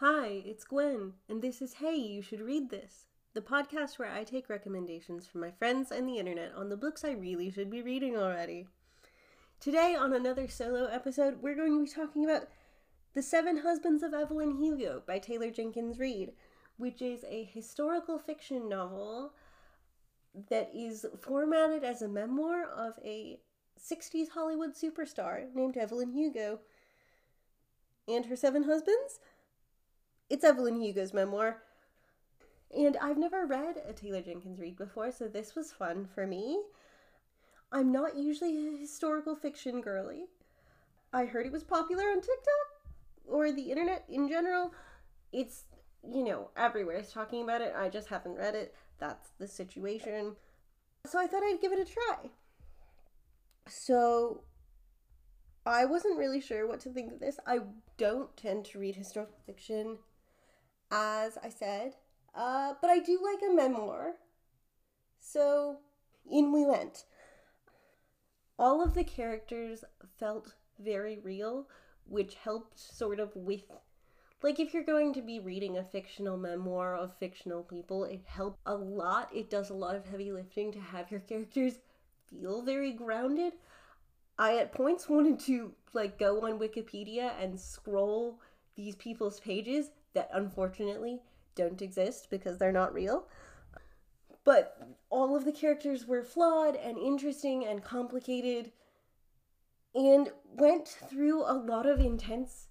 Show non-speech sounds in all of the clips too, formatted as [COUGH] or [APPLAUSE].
Hi, it's Gwen, and this is Hey, You Should Read This, the podcast where I take recommendations from my friends and the internet on the books I really should be reading already. Today, on another solo episode, we're going to be talking about The Seven Husbands of Evelyn Hugo by Taylor Jenkins Reid, which is a historical fiction novel that is formatted as a memoir of a 60s Hollywood superstar named Evelyn Hugo and her seven husbands. It's Evelyn Hugo's memoir. And I've never read a Taylor Jenkins Reid before, so this was fun for me. I'm not usually a historical fiction girly. I heard it was popular on TikTok or the internet in general. It's, you know, everywhere is talking about it. I just haven't read it. That's the situation. So I thought I'd give it a try. So I wasn't really sure what to think of this. I don't tend to read historical fiction, as I said, uh, but I do like a memoir. So in we went. All of the characters felt very real, which helped sort of with. Like, if you're going to be reading a fictional memoir of fictional people, it helps a lot. It does a lot of heavy lifting to have your characters feel very grounded. I at points wanted to like go on Wikipedia and scroll these people's pages that unfortunately don't exist because they're not real. But all of the characters were flawed and interesting and complicated and went through a lot of intense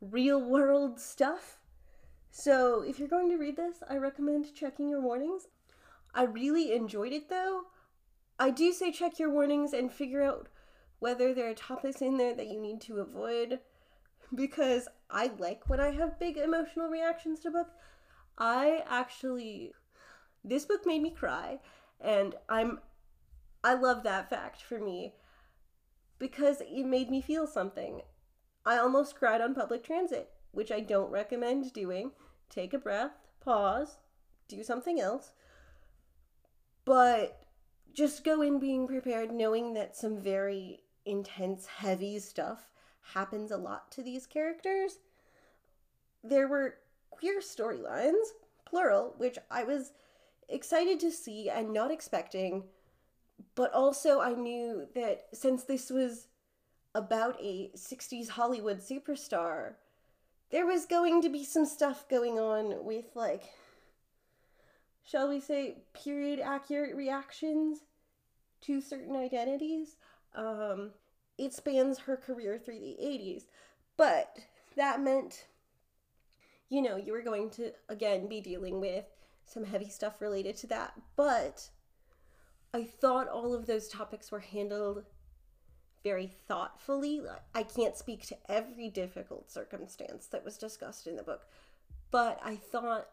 real world stuff. So, if you're going to read this, I recommend checking your warnings. I really enjoyed it though. I do say check your warnings and figure out whether there are topics in there that you need to avoid because I like when I have big emotional reactions to book. I actually this book made me cry and I'm I love that fact for me because it made me feel something. I almost cried on public transit, which I don't recommend doing. Take a breath, pause, do something else. But just go in being prepared knowing that some very intense, heavy stuff happens a lot to these characters. There were queer storylines, plural, which I was excited to see and not expecting, but also I knew that since this was about a 60s Hollywood superstar, there was going to be some stuff going on with, like, shall we say, period accurate reactions to certain identities. Um, it spans her career through the 80s, but that meant, you know, you were going to again be dealing with some heavy stuff related to that. But I thought all of those topics were handled very thoughtfully. I can't speak to every difficult circumstance that was discussed in the book, but I thought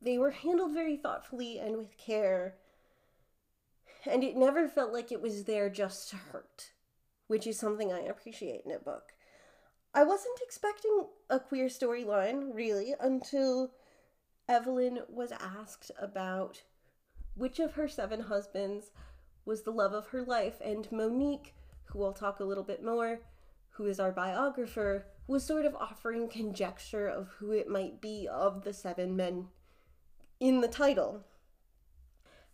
they were handled very thoughtfully and with care and it never felt like it was there just to hurt, which is something I appreciate in a book. I wasn't expecting a queer storyline, really, until Evelyn was asked about which of her seven husbands was the love of her life, and Monique, who I'll talk a little bit more, who is our biographer, was sort of offering conjecture of who it might be of the seven men in the title.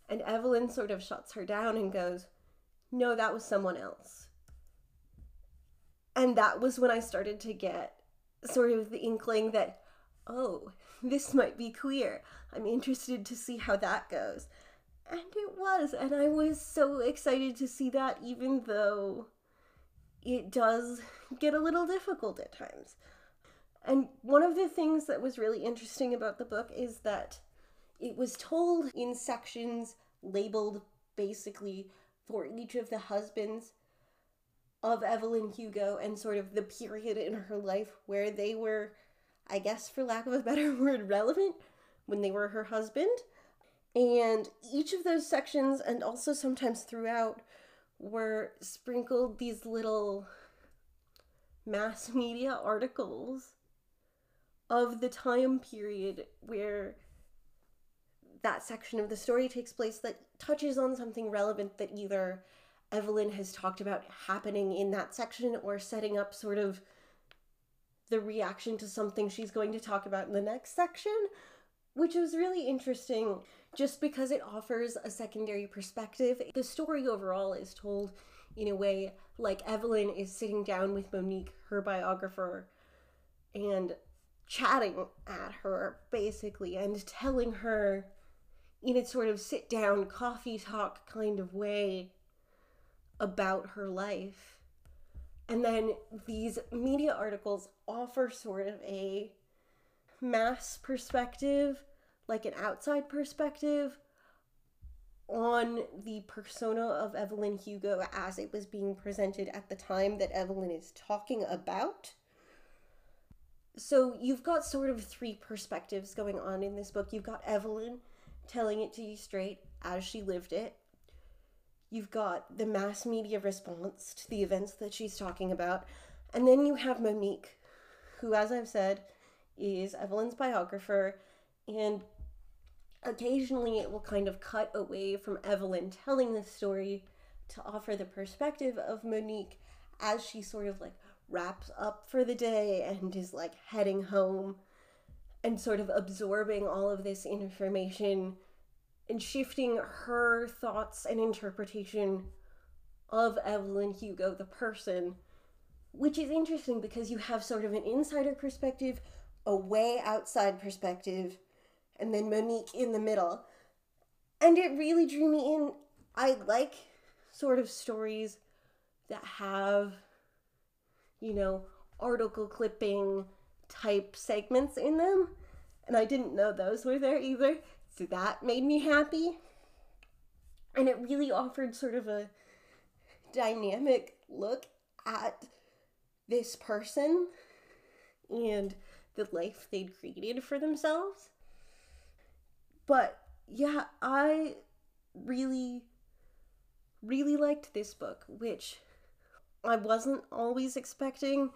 And Evelyn sort of shuts her down and goes, No, that was someone else. And that was when I started to get sort of the inkling that, oh, this might be queer. I'm interested to see how that goes. And it was. And I was so excited to see that, even though it does get a little difficult at times. And one of the things that was really interesting about the book is that it was told in sections labeled basically for each of the husbands of Evelyn Hugo and sort of the period in her life where they were, I guess, for lack of a better [LAUGHS] word, relevant when they were her husband. And each of those sections, and also sometimes throughout, were sprinkled these little mass [LAUGHS] media articles of the time period where that section of the story takes place that touches on something relevant that either Evelyn has talked about happening in that section or setting up sort of the reaction to something she's going to talk about in the next section, which was really interesting just because it offers a secondary perspective. The story overall is told in a way like Evelyn is sitting down with Monique, her biographer, and chatting at her basically and telling her in a sort of sit down coffee talk kind of way about her life. And then these media articles offer sort of a mass perspective, like an outside perspective, on the persona of Evelyn Hugo as it was being presented at the time that Evelyn is talking about. So you've got sort of three perspectives going on in this book. You've got Evelyn telling it to you straight as she lived it. You've got the mass media response to the events that she's talking about. And then you have Monique, who, as I've said, is Evelyn's biographer. And occasionally it will kind of cut away from Evelyn telling the story to offer the perspective of Monique as she sort of like wraps up for the day and is like heading home and sort of absorbing all of this information and shifting her thoughts and interpretation of Evelyn Hugo, the person, which is interesting because you have sort of an insider perspective, a way outside perspective, and then Monique in the middle. And it really drew me in. I like sort of stories that have, you know, article clipping type segments in them. And I didn't know those were there either. So that made me happy. And it really offered sort of a dynamic look at this person and the life they'd created for themselves. But yeah, I really, really liked this book, which I wasn't always expecting.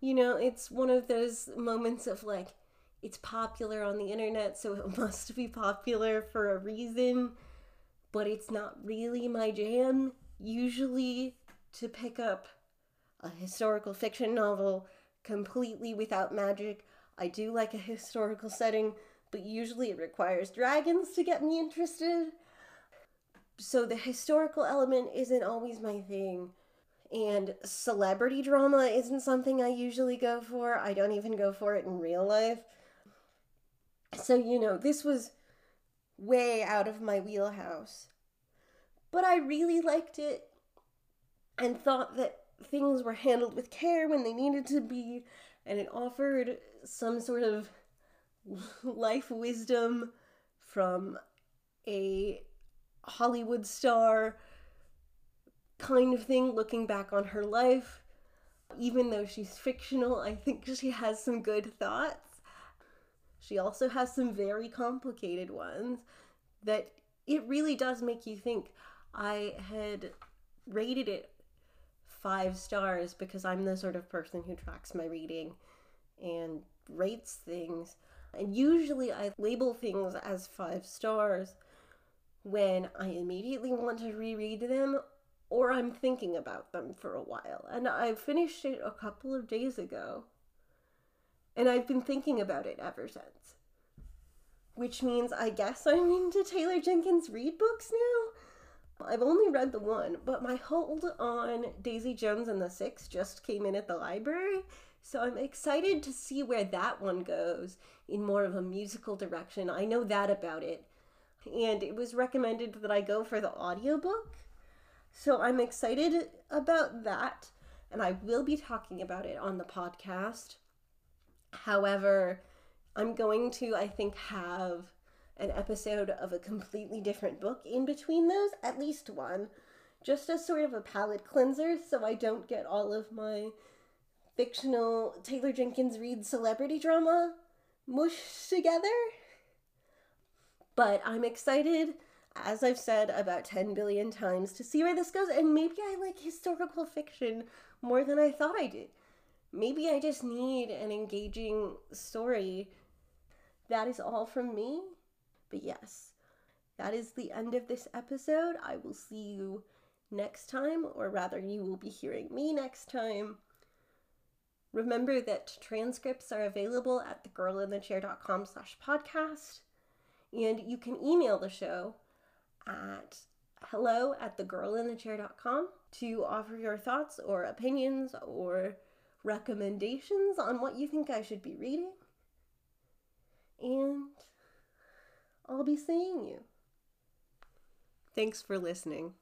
You know, it's one of those moments of like, it's popular on the internet, so it [LAUGHS] must be popular for a reason, but it's not really my jam. Usually, to pick up a historical fiction novel completely without magic, I do like a historical setting, but usually it requires dragons to get me interested. So the historical element isn't always my thing. And celebrity drama isn't something I usually go for. I don't even go for it in real life. So, you know, this was way out of my wheelhouse. But I really liked it and thought that things were handled with care when they needed to be, and it offered some sort of [LAUGHS] life wisdom from a Hollywood star kind of thing, looking back on her life. Even though she's fictional, I think she has some good thoughts. She also has some very complicated ones that it really does make you think. I had rated it five stars because I'm the sort of person who tracks my reading and rates things. And usually I label things as five stars when I immediately want to reread them or I'm thinking about them for a while. And I finished it a couple of days ago. And I've been thinking about it ever since. Which means I guess I'm into Taylor Jenkins Reid books now. I've only read the one, but my hold on Daisy Jones and the Six just came in at the library, so I'm excited to see where that one goes in more of a musical direction. I know that about it. And it was recommended that I go for the audiobook. So I'm excited about that. And I will be talking about it on the podcast. However, I'm going to, I think, have an episode of a completely different book in between those, at least one, just as sort of a palate cleanser so I don't get all of my fictional Taylor Jenkins Reid celebrity drama mushed together. But I'm excited, as I've said about 10 billion times, to see where this goes. And maybe I like historical fiction more than I thought I did. Maybe I just need an engaging story. That is all from me. But yes, that is the end of this episode. I will see you next time, or rather, you will be hearing me next time Remember that transcripts are available at thegirlinthechair.com slash podcast. And you can email the show at hello at thegirlinthechair.com to offer your thoughts or opinions or recommendations on what you think I should be reading. And I'll be seeing you. Thanks for listening.